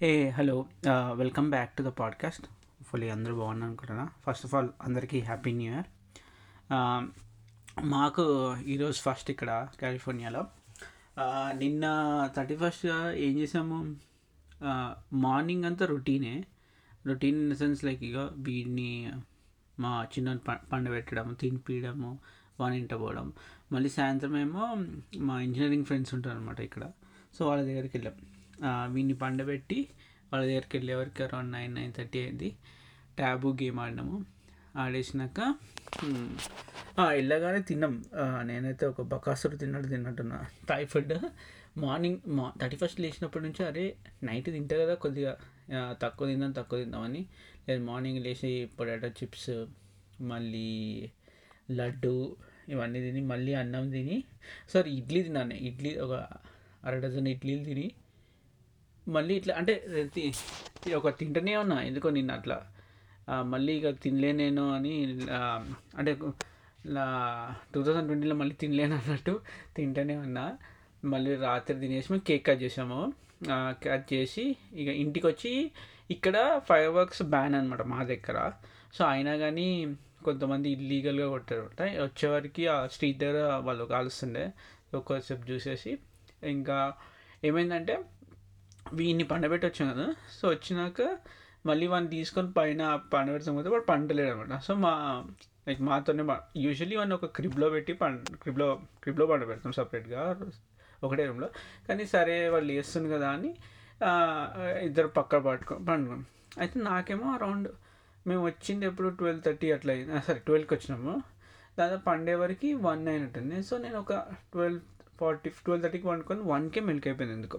Hey hello welcome back to the podcast fully అందరూ బాగున్నాను అనుకుంటున్నా ఫస్ట్ ఆఫ్ ఆల్ అందరికీ హ్యాపీ న్యూ ఇయర్ మాకు ఈరోజు ఫస్ట్ ఇక్కడ కాలిఫోర్నియాలో uh, నిన్న థర్టీ ఫస్ట్ ఏం చేసాము మార్నింగ్ uh, అంతా రొటీనే routine in the sense like ఇక వీడిని మా చిన్న పండబెట్టడం తినిపించడము వాని ఇంట పోవడం. మళ్ళీ సాయంత్రం ఏమో మా ఇంజనీరింగ్ ఫ్రెండ్స్ ఉంటారు అనమాట ఇక్కడ. సో వాళ్ళ దగ్గరికి వెళ్ళాం. వీడిని పండబెట్టి వాళ్ళ దగ్గరికి వెళ్ళే వరకు అరౌండ్ నైన్ నైన్ థర్టీ అయింది. ట్యాబు గేమ్ ఆడినాము. ఆడేసినాక వెళ్ళగానే తిన్నాం. నేనైతే ఒక బకాసురు తిన్నట్టు తిన్నట్టున్నా. థాయ్ ఫుడ్ మార్నింగ్ మా థర్టీ ఫస్ట్ లేచినప్పటి నుంచి అరే నైట్ తింటా కదా కొద్దిగా తక్కువ తిందాం తక్కువ తిందామని లేదు మార్నింగ్ లేచి పొటాటో చిప్స్ మళ్ళీ లడ్డు ఇవన్నీ తిని మళ్ళీ అన్నం తిని సారీ ఇడ్లీ తిన్నాను. ఇడ్లీ ఒక అర డజన్ ఇడ్లీలు తిని మళ్ళీ ఇట్లా అంటే తి- ఒక తింటనే ఉన్నా ఎందుకో నిన్న అట్లా. మళ్ళీ ఇక తినలేనేను అని అంటే టూ థౌజండ్ ట్వంటీలో మళ్ళీ తినలేను అన్నట్టు తింటూనే ఉన్నా. మళ్ళీ రాత్రి తినేసి మేము కేక్ కట్ చేసాము. కట్ చేసి ఇక ఇంటికి వచ్చి ఇక్కడ ఫైర్ వర్క్స్ బ్యాన్ అనమాట మా దగ్గర. సో అయినా కానీ కొంతమంది ఇల్లీగల్గా కొట్టారు వచ్చేవారికి ఆ స్ట్రీట్ దగ్గర వాళ్ళు కాలుస్తుండే. ఒక్కసేపు చూసేసి. ఇంకా ఏమైందంటే వీడిని పండబెట్టి వచ్చాం కదా. సో వచ్చినాక మళ్ళీ వాడిని తీసుకొని పైన పండబెడతాం కదా. వాడు పండలేడు అనమాట సో మా లైక్ మాతోనే యూజువల్లీ వాడిని ఒక క్రిబ్లో పెట్టి పం క్రిబ్లో క్రిబ్లో పండబెడతాం సపరేట్గా. ఒకటే రూమ్లో. కానీ సరే వాళ్ళు వేస్తుంది కదా అని ఇద్దరు పక్క పట్టుకో పండుకున్నాం. అయితే నాకేమో అరౌండ్ మేము వచ్చింది ఎప్పుడు ట్వెల్వ్ థర్టీ అట్లా అయింది. సరే ట్వెల్వ్కి వచ్చినాము. దాదాపు పండే వరకు వన్ నైన్ ఉంటుంది సో నేను ఒక ట్వెల్వ్ ఫార్టీ ట్వెల్వ్ థర్టీకి వండుకొని వన్కే మెల్క్ అయిపోయింది ఎందుకు.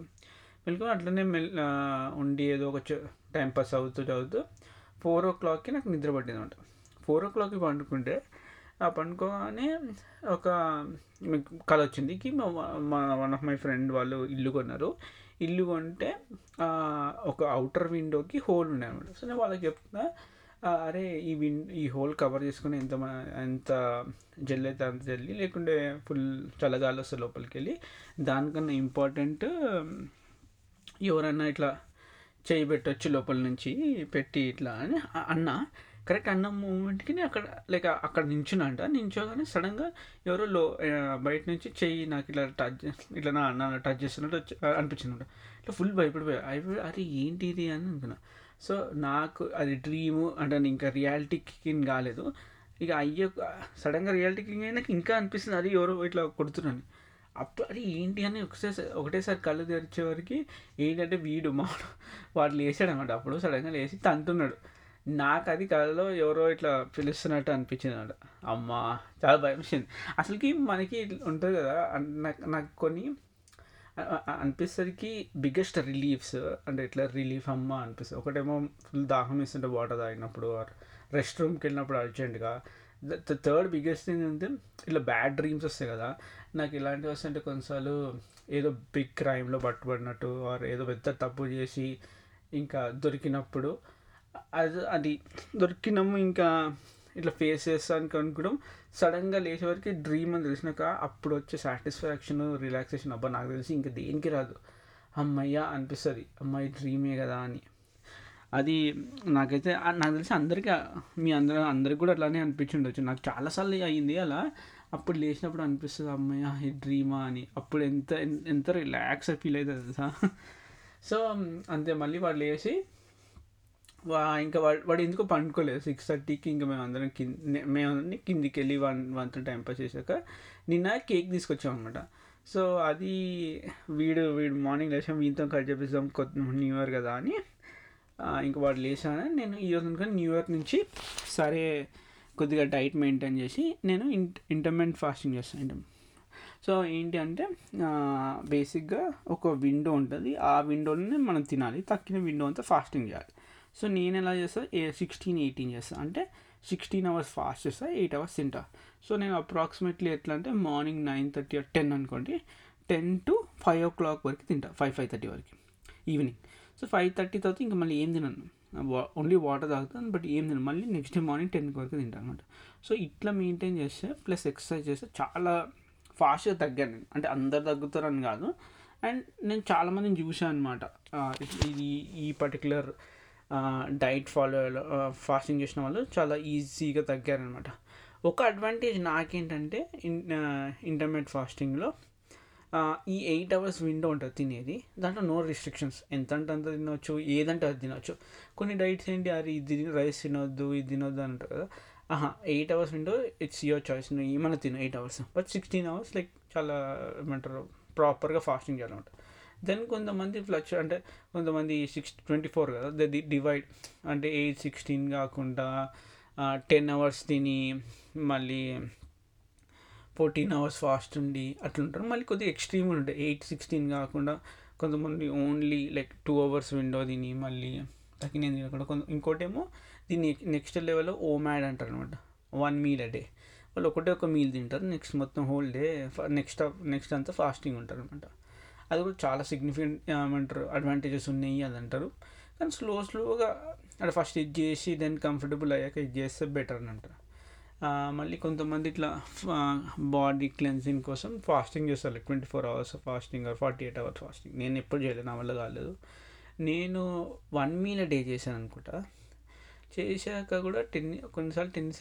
మెల్క్ అట్లనే మెల్ ఉండి ఏదో ఒక టైం పాస్ అవుతూ చదువుతూ ఫోర్ ఓ క్లాక్కి నాకు నిద్ర పట్టింది అనమాట ఫోర్ ఓ క్లాక్కి పండుకుంటే ఆ పండుకోగానే ఒక మీకు కళ వచ్చింది కి మా మా వన్ ఆఫ్ మై ఫ్రెండ్ వాళ్ళు ఇల్లు కొన్నారు. ఇల్లు కొంటే ఒక అవుటర్ విండోకి హోల్ ఉండే అనమాట. సో నేను వాళ్ళకి చెప్తున్నా అరే ఈ విన్ ఈ హోల్ కవర్ చేసుకుని ఎంత ఎంత జల్లి అయితే అంత జల్లి లేకుంటే ఫుల్ చల్లగాలి వస్తే లోపలికి వెళ్ళి దానికన్నా ఇంపార్టెంట్ ఎవరన్నా ఇట్లా చేయి పెట్టొచ్చు లోపల నుంచి పెట్టి ఇట్లా అని అన్న. కరెక్ట్ అన్న మూమెంట్కి నేను అక్కడ లైక్ అక్కడ నించునంట నించోగానే సడన్గా ఎవరో లో బయట నుంచి చెయ్యి నాకు ఇట్లా టచ్ ఇట్లా నా అన్న టచ్ చేస్తున్నట్టు వచ్చి అనిపించింది అనమాట ఇట్లా ఫుల్ భయపడిపోయా. అయిపోయి అరే ఏంటి ఇది అని అనుకున్నా. సో నాకు అది డ్రీము అంటే నేను ఇంకా కింగ్ కాలేదు. ఇక అయ్యో సడన్గా రియాలిటీ కింగ్ అయినాక ఇంకా అనిపిస్తుంది అది ఎవరో ఇట్లా కొడుతున్నాను అప్పుడు అది ఏంటి అని ఒకసారి ఒకటేసారి కళ్ళు తెరిచేవారికి ఏంటంటే వీడు మా వాడు లేచాడు అనమాట అప్పుడు సడన్గా లేచి తంటున్నాడు నాకు అది కళ్ళలో ఎవరో ఇట్లా పిలుస్తున్నట్టు అనిపించింది అనమాట అమ్మా చాలా భయం వేసింది. అసలుకి మనకి ఉంటుంది కదా నాకు నాకు కొన్ని అ- అనిపిసరికి బిగ్గెస్ట్ రిలీఫ్స్ అంటే ఇట్లా రిలీఫ్ అమ్మ అనిపిస్తుంది. ఒకటేమో ఫుల్ దాహం వేస్తుంటే వాటర్ తాగినప్పుడు రెస్ట్ రూమ్కి వెళ్ళినప్పుడు అర్జెంట్గా థర్డ్ బిగ్గెస్ట్ థింగ్ అంటే ఇట్లా బ్యాడ్ డ్రీమ్స్ వస్తాయి కదా. నాకు ఇలాంటివి వస్తుంటే కొన్నిసార్లు ఏదో బిగ్ క్రైమ్లో పట్టుబడినట్టు ఆర్ ఏదో పెద్ద తప్పు చేసి ఇంకా దొరికినప్పుడు అది అది దొరికినాము ఇంకా ఇట్లా ఫేస్ చేస్తానికి అనుకోవడం సడన్గా లేచేవరకు డ్రీమ్ అని తెలిసినాక అప్పుడు వచ్చే సాటిస్ఫాక్షన్ రిలాక్సేషన్ అబ్బా నాకు తెలిసి ఇంకా దేనికి రాదు. అమ్మయ్య అనిపిస్తుంది అమ్మాయి డ్రీమే కదా అని. అది నాకైతే నాకు తెలిసి అందరికీ మీ అందరూ అందరికి కూడా అట్లానే అనిపించుండొచ్చు నాకు చాలాసార్లు అయ్యింది అలా. అప్పుడు లేచినప్పుడు అనిపిస్తుంది అమ్మయ్య ఈ డ్రీమా అని. అప్పుడు ఎంత ఎంత రిలాక్స్ ఫీల్ అవుతుంది తెలుసా? సో అంతే మళ్ళీ వాడు లేచి వా ఇంకా వాడు వాడు ఎందుకో పండుకోలేదు సిక్స్ థర్టీకి ఇంకా మేము అందరం కింద మేము అందరినీ కిందికి వెళ్ళి వన్ వన్తో టైం పాస్ చేశాక నిన్న కేక్ తీసుకొచ్చాం అనమాట సో అది వీడు వీడు మార్నింగ్ లేచాం వీటితో కట్ చేపిస్తాం కొత్త న్యూ ఇయర్ కదా అని. ఇంకా వాడు లేచాను నేను ఈ అనుకుని న్యూ ఇయర్ నుంచి సరే కొద్దిగా డైట్ మెయింటైన్ చేసి నేను ఇంట ఇంటర్మెంట్ ఫాస్టింగ్ చేస్తాను సో ఏంటి అంటే బేసిక్గా ఒక విండో ఉంటుంది. ఆ విండోలోనే మనం తినాలి. తక్కిన విండో అంతా ఫాస్టింగ్ చేయాలి. సో నేను ఎలా చేస్తా? ఏ సిక్స్టీన్ ఎయిటీన్ చేస్తాను అంటే సిక్స్టీన్ అవర్స్ ఫాస్ట్ చేస్తా ఎయిట్ అవర్స్ తింటా. సో నేను అప్రాక్సిమేట్లీ ఎట్లా అంటే మార్నింగ్ నైన్ థర్టీ టెన్ అనుకోండి ten to five o'clock వరకు తింటా. ఫైవ్ ఫైవ్ థర్టీ వరకు. ఈవినింగ్. సో ఫైవ్ థర్టీ తర్వాత ఇంకా మళ్ళీ ఏం తినను. ఓన్లీ వాటర్ తాగుతాను బట్ ఏం తిన మళ్ళీ నెక్స్ట్ డే మార్నింగ్ టెన్ వరకు తింటాను అనమాట సో ఇట్లా మెయింటైన్ చేస్తే ప్లస్ ఎక్సర్సైజ్ చేస్తే చాలా ఫాస్ట్గా తగ్గాను నేను. అంటే అందరు తగ్గుతారని కాదు. అండ్ నేను చాలామందిని చూసాను అనమాట ఇది ఈ పర్టికులర్ డైట్ ఫాలో ఫాస్టింగ్ చేసిన వాళ్ళు చాలా ఈజీగా తగ్గారనమాట ఒక అడ్వాంటేజ్ నాకేంటంటే ఇన్ ఇంటర్మీడియట్ ఫాస్టింగ్లో ఈ ఎయిట్ అవర్స్ విండో ఉంటుంది తినేది. దాంట్లో నో రిస్ట్రిక్షన్స్ ఎంత అంటే అంత తినవచ్చు ఏదంటే అది తినవచ్చు కొన్ని డైట్స్ ఏంటి? అది ఇది రైస్ తినొద్దు ఇది తినొద్దు అని అంటారు కదా. ఆహా eight hours window it's your choice నువ్వు ఏమైనా తిను eight hours. But sixteen hours like చాలా ఏమంటారు ప్రాపర్గా ఫాస్టింగ్ చేయాలన్నమాట. దెన్ కొంతమంది ఫ్లక్చు అంటే కొంతమంది సిక్స్ ట్వంటీ ఫోర్ కదా ది డివైడ్ అంటే ఎయిట్ సిక్స్టీన్ కాకుండా టెన్ అవర్స్ తిని మళ్ళీ ఫోర్టీన్ అవర్స్ ఫాస్ట్ ఉండి అట్లుంటారు. మళ్ళీ కొద్దిగా ఎక్స్ట్రీమ్ ఉంటాయి ఎయిట్ సిక్స్టీన్ కాకుండా కొంతమంది only like two hours window తిని మళ్ళీ తగ్గినది తినకుండా కొంత ఇంకోటేమో దీన్ని నెక్స్ట్ లెవెల్లో ఓ మ్యాడ్ అంటారు అనమాట వన్ మీల్ అ డే. వాళ్ళు ఒకటే ఒక మీల్ తింటారు. నెక్స్ట్ మొత్తం హోల్ డే నెక్స్ట్ నెక్స్ట్ అంతా ఫాస్టింగ్ ఉంటారు అనమాట అది కూడా చాలా సిగ్నిఫికెంట్ ఏమంటారు అడ్వాంటేజెస్ ఉన్నాయి అది అంటారు. కానీ స్లో స్లోగా అక్కడ ఫస్ట్ ఇది చేసి దెన్ కంఫర్టబుల్ అయ్యాక ఇది చేస్తే బెటర్ అని అంటారు మళ్ళీ కొంతమంది ఇట్లా బాడీ క్లెన్సింగ్ కోసం ఫాస్టింగ్ చేస్తారు. Twenty four hours fasting or forty eight hours fasting నేను ఎప్పుడు చేయలేదు నా వల్ల కాలేదు. నేను వన్ మీల్ డే చేశాను అనుకుంటా. చేశాక కూడా టెన్ కొన్నిసార్లు టెన్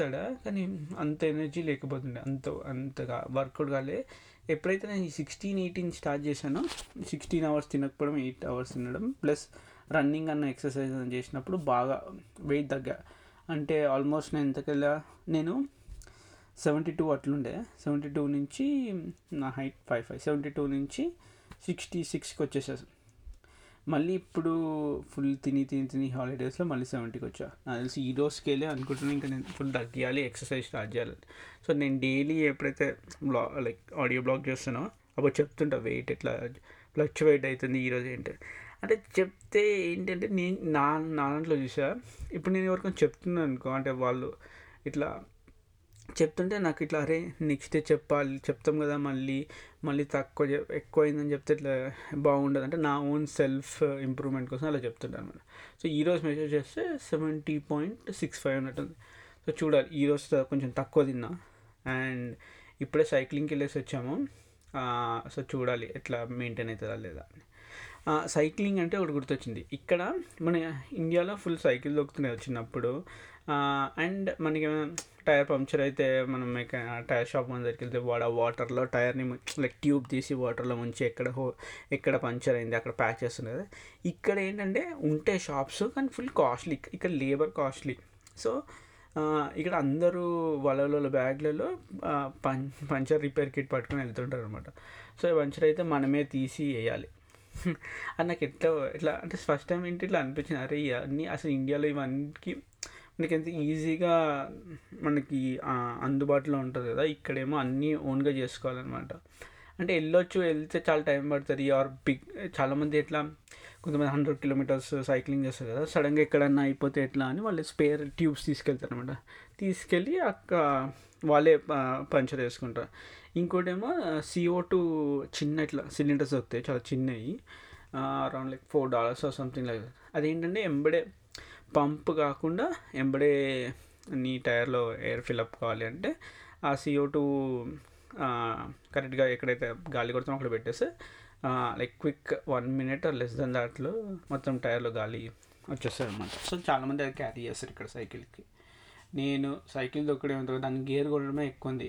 కానీ అంత ఎనర్జీ లేకపోతుండే. అంత అంతగా వర్కౌట్ కాలే. ఎప్పుడైతే నేను సిక్స్టీన్ ఎయిటీన్ స్టార్ట్ చేశానో సిక్స్టీన్ అవర్స్ తినకపోవడం ఎయిట్ అవర్స్ తినడం ప్లస్ రన్నింగ్ అన్న ఎక్సర్సైజ్ చేసినప్పుడు బాగా వెయిట్ తగ్గా అంటే ఆల్మోస్ట్ నేను ఇంతకెళ్ళా నేను సెవెంటీ టూ అట్లుండే. సెవెంటీ టూ నుంచి నా height five five. Seventy two నుంచి సిక్స్టీ సిక్స్కి వచ్చేసాను మళ్ళీ ఇప్పుడు ఫుల్ తిని తిని తిని హాలిడేస్లో మళ్ళీ సెవెంటీకి వచ్చా. నాకు తెలిసి ఈ రోజుకి వెళ్ళి అనుకుంటున్నాను ఇంకా నేను ఫుల్ తగ్గియాలి ఎక్సర్సైజ్ స్టార్ట్ చేయాలి. సో నేను డైలీ ఎప్పుడైతే బ్లాగ్ లైక్ ఆడియో బ్లాగ్ చేస్తానో అప్పుడు చెప్తుంటా వెయిట్ ఎట్లా ఫ్లక్చువేట్ అవుతుంది ఈరోజు ఏంటి? అంటే చెప్తే ఏంటంటే నేను నా నా దాంట్లో చూసా. ఇప్పుడు నేను ఎవరికైనా చెప్తున్నాను అనుకో అంటే వాళ్ళు ఇట్లా చెప్తుంటే నాకు ఇట్లా అరే నెక్స్ట్ డే చెప్పాలి చెప్తాం కదా మళ్ళీ మళ్ళీ తక్కువ ఎక్కువ అయిందని చెప్తే ఇట్లా బాగుండదు. అంటే నా ఓన్ సెల్ఫ్ ఇంప్రూవ్మెంట్ కోసం అలా చెప్తుంటాను అనమాట సో ఈరోజు మెసేజ్ చేస్తే సెవెంటీ పాయింట్ సిక్స్ ఫైవ్ ఉన్నట్టుంది సో చూడాలి ఈరోజు కొంచెం తక్కువ తిన్నా. అండ్ ఇప్పుడే సైక్లింగ్కి వెళ్ళేసి వచ్చాము. సో చూడాలి ఎట్లా మెయింటైన్ అవుతుందా లేదా అని. సైక్లింగ్ అంటే ఒకటి గుర్తొచ్చింది. ఇక్కడ మన ఇండియాలో ఫుల్ సైకిల్ దొక్కుతున్నాయి చిన్నప్పుడు అండ్ మనకి టైర్ పంక్చర్ అయితే మనం టైర్ షాప్ మన దగ్గరికి వెళ్తే వాడు ఆ వాటర్లో టైర్ని లైక్ ట్యూబ్ తీసి వాటర్లో ముంచి ఎక్కడ హో ఎక్కడ పంక్చర్ అయింది అక్కడ ప్యాక్ చేస్తున్నది కదా. ఇక్కడ ఏంటంటే ఉంటే షాప్స్ కానీ ఫుల్ కాస్ట్లీ. ఇక్కడ లేబర్ కాస్ట్లీ. సో ఇక్కడ అందరూ వలలలో బ్యాగ్లలో పం పంచర్ రిపేర్ కిట్ పట్టుకొని వెళ్తుంటారు అనమాట సో పంచర్ అయితే మనమే తీసి వేయాలి. అది నాకు ఎట్లా ఎట్లా అంటే ఫస్ట్ టైం ఏంటి ఇట్లా అనిపించింది? అరే అన్నీ అసలు ఇండియాలో ఇవన్నీ మనకి ఎంత ఈజీగా మనకి అందుబాటులో ఉంటుంది కదా ఇక్కడేమో అన్నీ ఓన్గా చేసుకోవాలన్నమాట. అంటే వెళ్ళొచ్చు వెళ్తే చాలా టైం పడుతుంది. ఆర్ బిగ్ చాలామంది ఎట్లా కొంతమంది హండ్రెడ్ కిలోమీటర్స్ సైక్లింగ్ చేస్తారు కదా సడన్గా ఎక్కడన్నా అయిపోతే ఎట్లా అని వాళ్ళు స్పేర్ ట్యూబ్స్ తీసుకెళ్తారు అనమాట తీసుకెళ్ళి అక్క వాళ్ళే పంచర్ వేసుకుంటారు ఇంకోటేమో సిఓ టూ చిన్న ఇట్లా సిలిండర్స్ వస్తాయి చాలా చిన్నవి. Around like four dollars something like అదేంటంటే ఎంబడే పంప్ కాకుండా ఎంబడే నీ టైర్లో ఎయిర్ ఫిల్అప్ కావాలి అంటే ఆ సిఓ టూ కరెక్ట్గా ఎక్కడైతే గాలి కొడుతున్నా అక్కడ పెట్టేస్తే like quick one minute less then దాంట్లో మొత్తం టైర్లో గాలి వచ్చేస్తుంది అనమాట సో చాలామంది అది క్యారీ చేస్తారు ఇక్కడ సైకిల్కి. నేను సైకిల్ దొక్కడే ఉంటుంది దాని గేర్ కొట్టడమే ఎక్కువ ఉంది.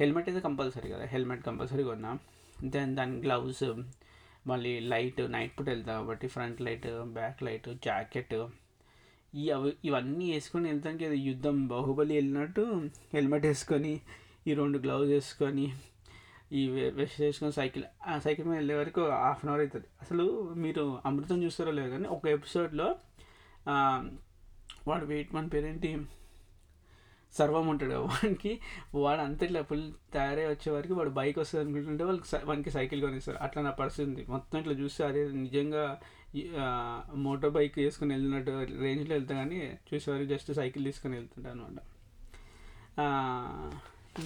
హెల్మెట్ అయితే కంపల్సరీ కదా హెల్మెట్ కంపల్సరీ కొన్నా. దెన్ దాని గ్లౌస్ మళ్ళీ లైట్ నైట్ పూట వెళ్తా కాబట్టి front light back light jacket ఈ అవి ఇవన్నీ వేసుకొని వెళ్తానికి అది యుద్ధం బాహుబలి వెళ్ళినట్టు హెల్మెట్ వేసుకొని ఈ రెండు గ్లౌజ్ వేసుకొని ఈ వెస్ట్ వేసుకొని సైకిల్ ఆ సైకిల్ మీద వెళ్ళే వరకు హాఫ్ అన్ అవర్ అవుతుంది అసలు మీరు అమృతం చూస్తారో లేదు కానీ ఒక ఎపిసోడ్లో వాడు వెయిట్ మన పేరేంటి? సర్వం ఉంటాడు వానికి వాడు అంత ఇట్లా ఫుల్ తయారై వచ్చే వరకు వాడు బైక్ వస్తుంది అనుకుంటుంటే వాళ్ళకి వానికి సైకిల్ కొనిస్తారు. అట్లా నా పరిస్థితి ఉంది. మొత్తం ఇట్లా చూస్తే అదే నిజంగా మోటార్ బైక్ వేసుకొని వెళ్ళినట్టు రేంజ్లో వెళ్తా కానీ చూసేవారికి జస్ట్ సైకిల్ తీసుకొని వెళ్తుంటా అనమాట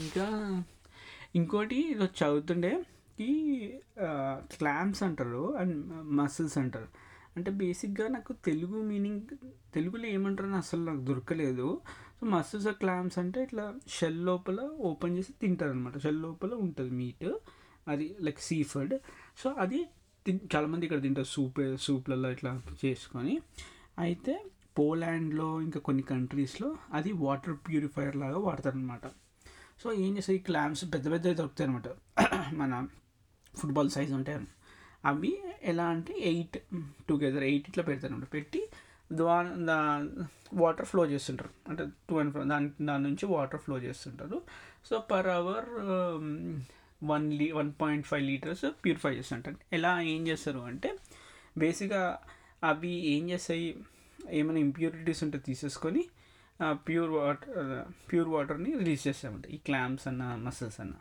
ఇంకా ఇంకోటి ఈరోజు చదువుతుండే ఈ క్లామ్స్ అంటారు అండ్ మసిల్స్ అంటారు. అంటే బేసిక్గా నాకు తెలుగు మీనింగ్ తెలుగులో ఏమంటారని అసలు నాకు దొరకలేదు. సో మసిల్స్ క్లామ్స్ అంటే ఇట్లా షెల్ లోపల ఓపెన్ చేసి తింటారు అనమాట షెల్ లోపల ఉంటుంది మీట్. అది లైక్ సీ ఫుడ్. సో అది తి చాలామంది ఇక్కడ తింటారు సూప్ సూప్లలో ఇట్లా చేసుకొని. అయితే పోలాండ్లో ఇంకా కొన్ని కంట్రీస్లో అది వాటర్ ప్యూరిఫైయర్ లాగా వాడతారనమాట సో ఏం చేస్తాయి ఈ క్లామ్స్ పెద్ద పెద్ద దొరుకుతాయి అనమాట మన ఫుట్బాల్ సైజ్ ఉంటాయి అవి ఎలా అంటే ఎయిట్ టుగెదర్ ఎయిట్ ఇట్లా పెడతారు అనమాట పెట్టి ద్వారా దా వాటర్ ఫ్లో చేస్తుంటారు. అంటే టూ అండ్ ఫ్రో దాని దాని నుంచి వాటర్ ఫ్లో చేస్తుంటారు. సో పర్ అవర్ వన్ లీ one point five litres purify చేస్తుంటారు. ఎలా ఏం చేస్తారు అంటే బేసిక్గా అవి ఏం చేస్తాయి ఏమైనా ఇంప్యూరిటీస్ ఉంటే తీసేసుకొని ప్యూర్ వాటర్ ప్యూర్ వాటర్ని రిలీజ్ చేస్తామంట. ఈ క్లామ్స్ అన్న మసిల్స్ అన్న.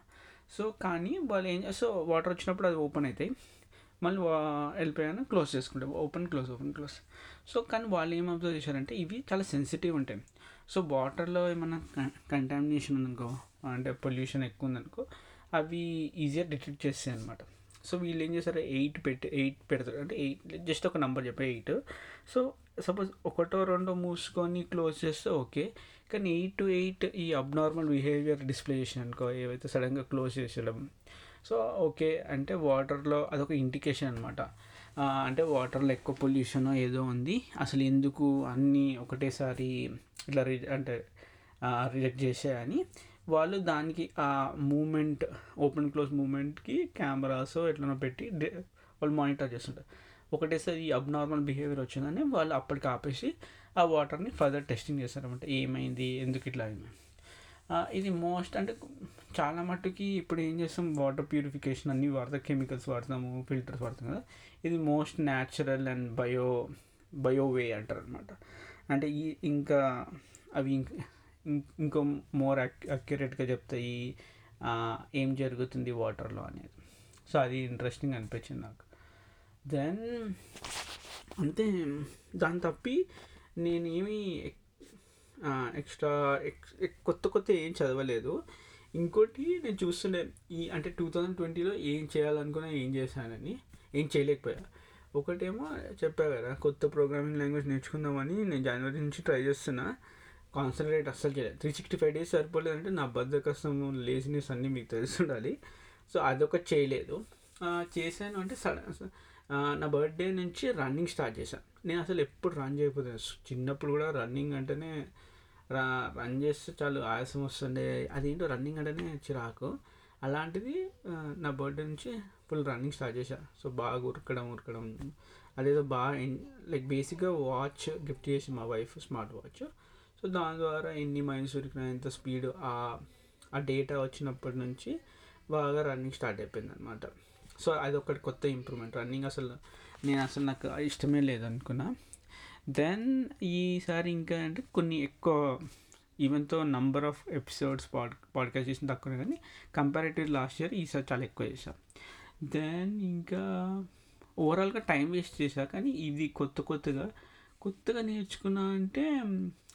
సో కానీ వాళ్ళు ఏం సో వాటర్ వచ్చినప్పుడు అది ఓపెన్ అవుతాయి మళ్ళీ వా- వెళ్ళిపోయాను క్లోజ్ చేసుకుంటే open close open close. So కానీ వాళ్ళు ఏం అబ్జర్వ్ చేశారంటే ఇవి చాలా సెన్సిటివ్ ఉంటాయి. సో వాటర్లో ఏమైనా కంటామినేషన్ ఉందనుకో అంటే పొల్యూషన్ ఎక్కువ ఉందనుకో అవి ఈజీగా డిటెక్ట్ చేస్తాయి అనమాట సో వీళ్ళు ఏం చేశారు ఎయిట్ పెట్టి ఎయిట్ పెడతారు. అంటే ఎయిట్ జస్ట్ ఒక నెంబర్ చెప్పే ఎయిట్ సో సపోజ్ ఒకటో రెండో మూసుకొని క్లోజ్ చేస్తే ఓకే కానీ ఎయిట్ టు ఎయిట్ ఈ అబ్నార్మల్ బిహేవియర్ డిస్ప్లే చేసిన అనుకో ఏవైతే సడన్గా క్లోజ్ చేసేయడం సో ఓకే అంటే వాటర్లో అదొక ఇండికేషన్ అనమాట అంటే వాటర్లో ఎక్కువ పొల్యూషన్ ఏదో ఉంది. అసలు ఎందుకు అన్నీ ఒకటేసారి ఇట్లా రి అంటే రిజెక్ట్ చేసాయని వాళ్ళు దానికి ఆ మూమెంట్ ఓపెన్ క్లోజ్ మూమెంట్కి కెమెరాస్ ఎట్లనో పెట్టి వాళ్ళు మానిటర్ చేస్తుంటారు. ఒకటేసారి ఈ అబ్నార్మల్ బిహేవియర్ వచ్చిందని వాళ్ళు అప్పటికి ఆపేసి ఆ వాటర్ని ఫర్దర్ టెస్టింగ్ చేస్తారనమాట ఏమైంది? ఎందుకు ఇట్లా అయింది? ఇది మోస్ట్ అంటే చాలా మట్టుకి ఇప్పుడు ఏం చేస్తాం వాటర్ ప్యూరిఫికేషన్ అన్నీ వాడతాం కెమికల్స్ వాడతాము ఫిల్టర్స్ వాడతాం కదా. ఇది most natural and bio bio way అంటారు అనమాట అంటే ఈ ఇంకా అవి ఇంక ఇంకో మోర్ అక్యురేట్గా చెప్తాయి ఏం జరుగుతుంది వాటర్లో అనేది. సో అది ఇంట్రెస్టింగ్ అనిపించింది నాకు. దెన్ అంతే దాని తప్పి నేనేమి ఎక్స్ట్రా కొత్త కొత్త ఏం చదవలేదు. ఇంకోటి నేను చూస్తుండే ఈ అంటే టూ థౌజండ్ ట్వంటీలో ఏం చేయాలనుకున్నా ఏం చేశానని ఏం చేయలేకపోయా. ఒకటేమో చెప్పా కదా కొత్త ప్రోగ్రామింగ్ లాంగ్వేజ్ నేర్చుకుందామని నేను జనవరి నుంచి ట్రై చేస్తున్నా. కాన్సన్ట్రేట్ అస్సలు చేయలేదు. త్రీ సిక్స్టీ ఫైవ్ డేస్ సరిపోలేదంటే నా బద్దకసం లేజినెస్ అన్నీ మీకు తెలిసి ఉండాలి సో అదొక చేయలేదు. చేశాను అంటే సడన్ నా బర్త్డే నుంచి రన్నింగ్ స్టార్ట్ చేశాను నేను అసలు ఎప్పుడు రన్ చేయకపోతే చిన్నప్పుడు కూడా రన్నింగ్ అంటేనే రా రన్ చేస్తే చాలు ఆయాసం వస్తుండే. అదేంటో రన్నింగ్ అంటేనే చిరాకు. అలాంటిది నా బర్త్డే నుంచి ఫుల్ రన్నింగ్ స్టార్ట్ చేశా. సో బాగా ఉరకడం ఉరకడం. అదేదో బాగా లైక్ బేసిక్గా వాచ్ గిఫ్ట్ చేసి మా వైఫ్ స్మార్ట్ వాచ్ సో దాని ద్వారా ఎన్ని మైన్స్ ఉరికినా ఎంత స్పీడ్ ఆ ఆ డేటా వచ్చినప్పటి నుంచి బాగా రన్నింగ్ స్టార్ట్ అయిపోయింది అనమాట సో అది ఒకటి కొత్త ఇంప్రూవ్మెంట్ రన్నింగ్ అసలు నేను అసలు నాకు ఇష్టమే లేదనుకున్నా. దెన్ ఈసారి ఇంకా అంటే కొన్ని ఎక్కువ ఈవెన్తో number of episodes pod podcast చేసిన తక్కువనే కానీ కంపారిటివ్ లాస్ట్ ఇయర్ ఈసారి చాలా ఎక్కువ చేశాం. దెన్ ఇంకా ఓవరాల్గా టైం వేస్ట్ చేశా కానీ ఇది కొత్త కొత్తగా కొత్తగా నేర్చుకున్నా అంటే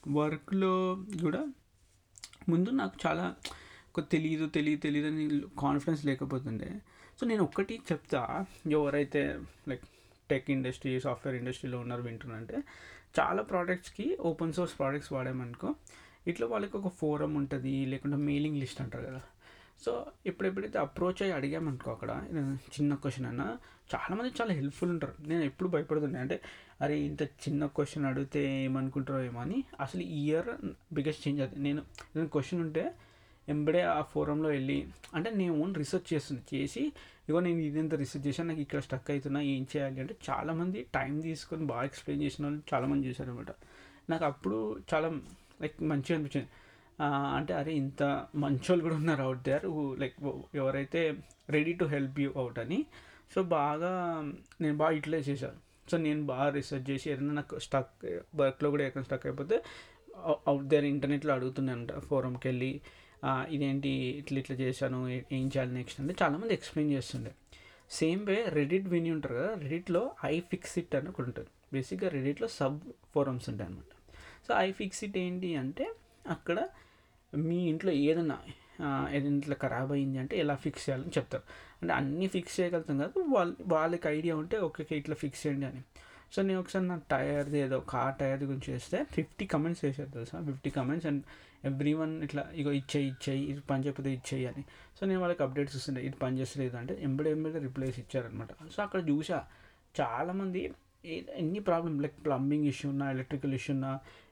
వర్క్లో కూడా ముందు నాకు చాలా తెలియదు తెలియదు తెలియదు అని కాన్ఫిడెన్స్ లేకపోతుండే. సో నేను ఒక్కటి చెప్తా ఎవరైతే లైక్ టెక్ ఇండస్ట్రీ సాఫ్ట్వేర్ ఇండస్ట్రీలో ఉన్నారు వింటున్నారంటే చాలా ప్రోడక్ట్స్కి ఓపెన్ సోర్స్ ప్రోడక్ట్స్ వాడామనుకో ఇట్లా వాళ్ళకి ఒక ఫోరం ఉంటుంది లేకుంటే మెయిలింగ్ లిస్ట్ అంటారు కదా. సో ఇప్పుడు ఎప్పుడైతే అప్రోచ్ అయ్యి అడిగామనుకో అక్కడ చిన్న క్వశ్చన్ అన్నా చాలామంది చాలా హెల్ప్ఫుల్ ఉంటారు. నేను ఎప్పుడు భయపడుతుండే అంటే అరే ఇంత చిన్న క్వశ్చన్ అడిగితే ఏమనుకుంటారో ఏమో అని అసలు ఇయర్ బిగ్గెస్ట్ చేంజ్ అది. నేను క్వశ్చన్ ఉంటే ఎంబడే ఆ ఫోరంలో వెళ్ళి అంటే నేను ఓన్ రీసెర్చ్ చేస్తున్నాను చేసి ఇగో నేను ఇదంత రీసెర్చ్ చేశాను నాకు ఇక్కడ స్టక్ అవుతున్నా ఏం చేయాలి అంటే చాలామంది టైం తీసుకొని బాగా ఎక్స్ప్లెయిన్ చేసిన వాళ్ళు చాలామంది చేశారు అనమాట నాకు అప్పుడు చాలా లైక్ మంచిగా అనిపించింది. అంటే అరే ఇంత మంచోళ్ళు కూడా ఉన్నారు అవుట్ దేర్ లైక్ ఎవరైతే ready to help you out అని. సో బాగా నేను బాగా యూటిలైజ్ చేశాను. సో నేను బాగా రీసెర్చ్ చేసి ఏదైనా నాకు స్టక్ వర్క్లో కూడా ఎక్కడ స్టక్ అయిపోతే అవుట్ దేర్ ఇంటర్నెట్లో అడుగుతున్నాను ఫోరంకి వెళ్ళి ఇదేంటి ఇట్లా ఇట్లా చేశాను ఏం చేయాలి నెక్స్ట్ అంటే చాలామంది ఎక్స్ప్లెయిన్ చేస్తుండే. సేమ్ వే రెడిట్ విని ఉంటారు కదా రెడిట్లో ఐ ఫిక్స్ ఇట్ అని ఒకటి ఉంటుంది. బేసిక్గా రెడిట్లో సబ్ ఫోరమ్స్ ఉంటాయి అనమాట సో ఐ ఫిక్స్ ఇట్ ఏంటి అంటే అక్కడ మీ ఇంట్లో ఏదైనా ఏదైనా ఇట్లా ఖరాబ్ అయింది అంటే ఎలా ఫిక్స్ చేయాలని చెప్తారు. అంటే అన్నీ ఫిక్స్ చేయగలుగుతాం కదా వాళ్ళ వాళ్ళకి ఐడియా ఉంటే ఓకే ఇట్లా ఫిక్స్ చేయండి అని. సో నేను ఒకసారి నా టైర్ది ఏదో కార్ టైర్ గురించి చేస్తే ఫిఫ్టీ కమెంట్స్ వేసారు తెలుసా? Fifty comments and every one ఇట్లా ఇగో ఇచ్చేయి ఇచ్చేయి ఇది పని చెప్పితే ఇచ్చేయి అని. సో నేను వాళ్ళకి అప్డేట్స్ ఇస్తుండే ఇది పని చేస్తలేదు అంటే ఎంబడి ఎంబడి రిప్లైస్ ఇచ్చారనమాట సో అక్కడ చూసా చాలామంది ఎన్ని ప్రాబ్లమ్ లైక్ ప్లంబింగ్ ఇష్యూ ఉన్నా ఎలక్ట్రికల్ ఇష్యూ ఉన్నా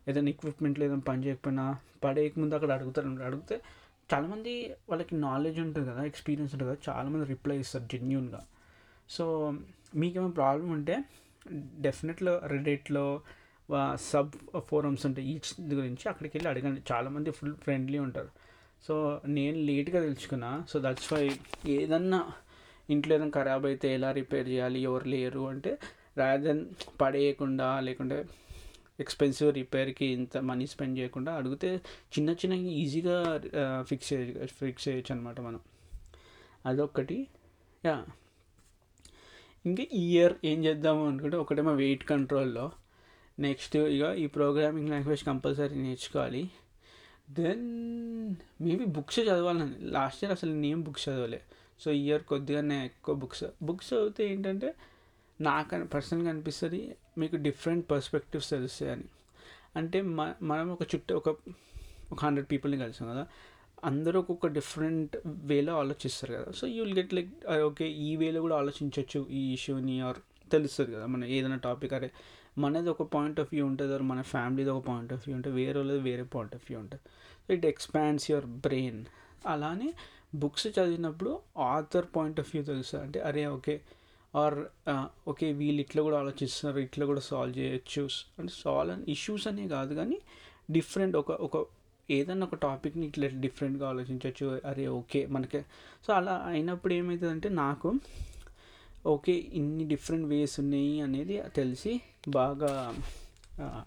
ఏదైనా ఎక్విప్మెంట్లో ఏదైనా పని చేయకపోయినా పడేయక ముందు అక్కడ అడుగుతారు అడిగితే చాలామంది వాళ్ళకి నాలెడ్జ్ ఉంటుంది కదా ఎక్స్పీరియన్స్ ఉంటుంది కదా చాలామంది రిప్లై ఇస్తారు జెన్యున్గా సో మీకేమైనా ప్రాబ్లం ఉంటే డెఫినెట్లో రెడిట్లో సబ్ ఫోరమ్స్ ఉంటాయి. ఈచ్ గురించి అక్కడికి వెళ్ళి అడగండి. చాలామంది ఫుల్ ఫ్రెండ్లీ ఉంటారు. సో నేను లేట్గా తెలుసుకున్నా. సో దట్స్ వై ఏదన్నా ఇంట్లో ఏదైనా ఖరాబ్ అయితే ఎలా రిపేర్ చేయాలి ఎవరు లేరు అంటే రాదన్ పడేయకుండా లేకుంటే ఎక్స్పెన్సివ్ రిపేర్కి ఇంత మనీ స్పెండ్ చేయకుండా అడిగితే చిన్న చిన్న ఈజీగా ఫిక్స్ చేయ ఫిక్స్ చేయొచ్చు అనమాట మనం. అదొకటి యా. ఇంకా ఇయర్ ఏం చేద్దాము అనుకుంటే ఒకటేమో వెయిట్ కంట్రోల్లో నెక్స్ట్ ఇక ఈ ప్రోగ్రామింగ్ లాంగ్వేజ్ కంపల్సరీ నేర్చుకోవాలి. దెన్ మేబీ బుక్స్ చదవాలని లాస్ట్ ఇయర్ అసలు నేను బుక్స్ చదవలే. సో ఇయర్ కొద్దిగానే ఎక్కువ బుక్స్ బుక్స్ చదివితే ఏంటంటే నాకు పర్సనల్గా అనిపిస్తుంది మీకు డిఫరెంట్ పర్స్పెక్టివ్స్ తెలుస్తాయని. అంటే మ మనం ఒక చుట్టూ ఒక ఒక హండ్రెడ్ పీపుల్ని కలిసాం కదా. అందరూ ఒక్కొక్క డిఫరెంట్ వేలో ఆలోచిస్తారు కదా. So you will get like okay ఈ వేలో కూడా ఆలోచించవచ్చు ఈ ఇష్యూని ఆర్ తెలుస్తుంది కదా మన ఏదైనా టాపిక్ అరే మనది ఒక పాయింట్ ఆఫ్ వ్యూ ఉంటుంది మన ఫ్యామిలీది ఒక పాయింట్ ఆఫ్ వ్యూ ఉంటుంది వేరే వాళ్ళది వేరే పాయింట్ ఆఫ్ వ్యూ ఉంటుంది. So it expands your brain అలానే బుక్స్ చదివినప్పుడు ఆథర్ పాయింట్ ఆఫ్ వ్యూ తెలుస్తుంది. అంటే అరే ఓకే ఆర్ ఓకే వీళ్ళు ఇట్లా కూడా ఆలోచిస్తున్నారు ఇట్లా కూడా సాల్వ్ చేయొచ్చు. అంటే సాల్వ్ అని ఇష్యూస్ అనే కాదు కానీ డిఫరెంట్ ఒక ఒక ఏదన్నా ఒక టాపిక్ని ఇట్లా డిఫరెంట్గా ఆలోచించవచ్చు అరే ఓకే మనకి. సో అలా అయినప్పుడు ఏమవుతుందంటే నాకు ఓకే ఇన్ని డిఫరెంట్ వేస్ ఉన్నాయి అనేది తెలిసి బాగా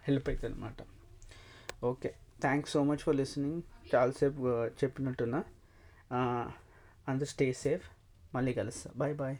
హెల్ప్ అవుతుంది అనమాట okay thanks so much for listening. చాలాసేపు చెప్పినట్టున్నా. అందరు స్టే సేఫ్. మళ్ళీ కలుస్తా. Bye bye.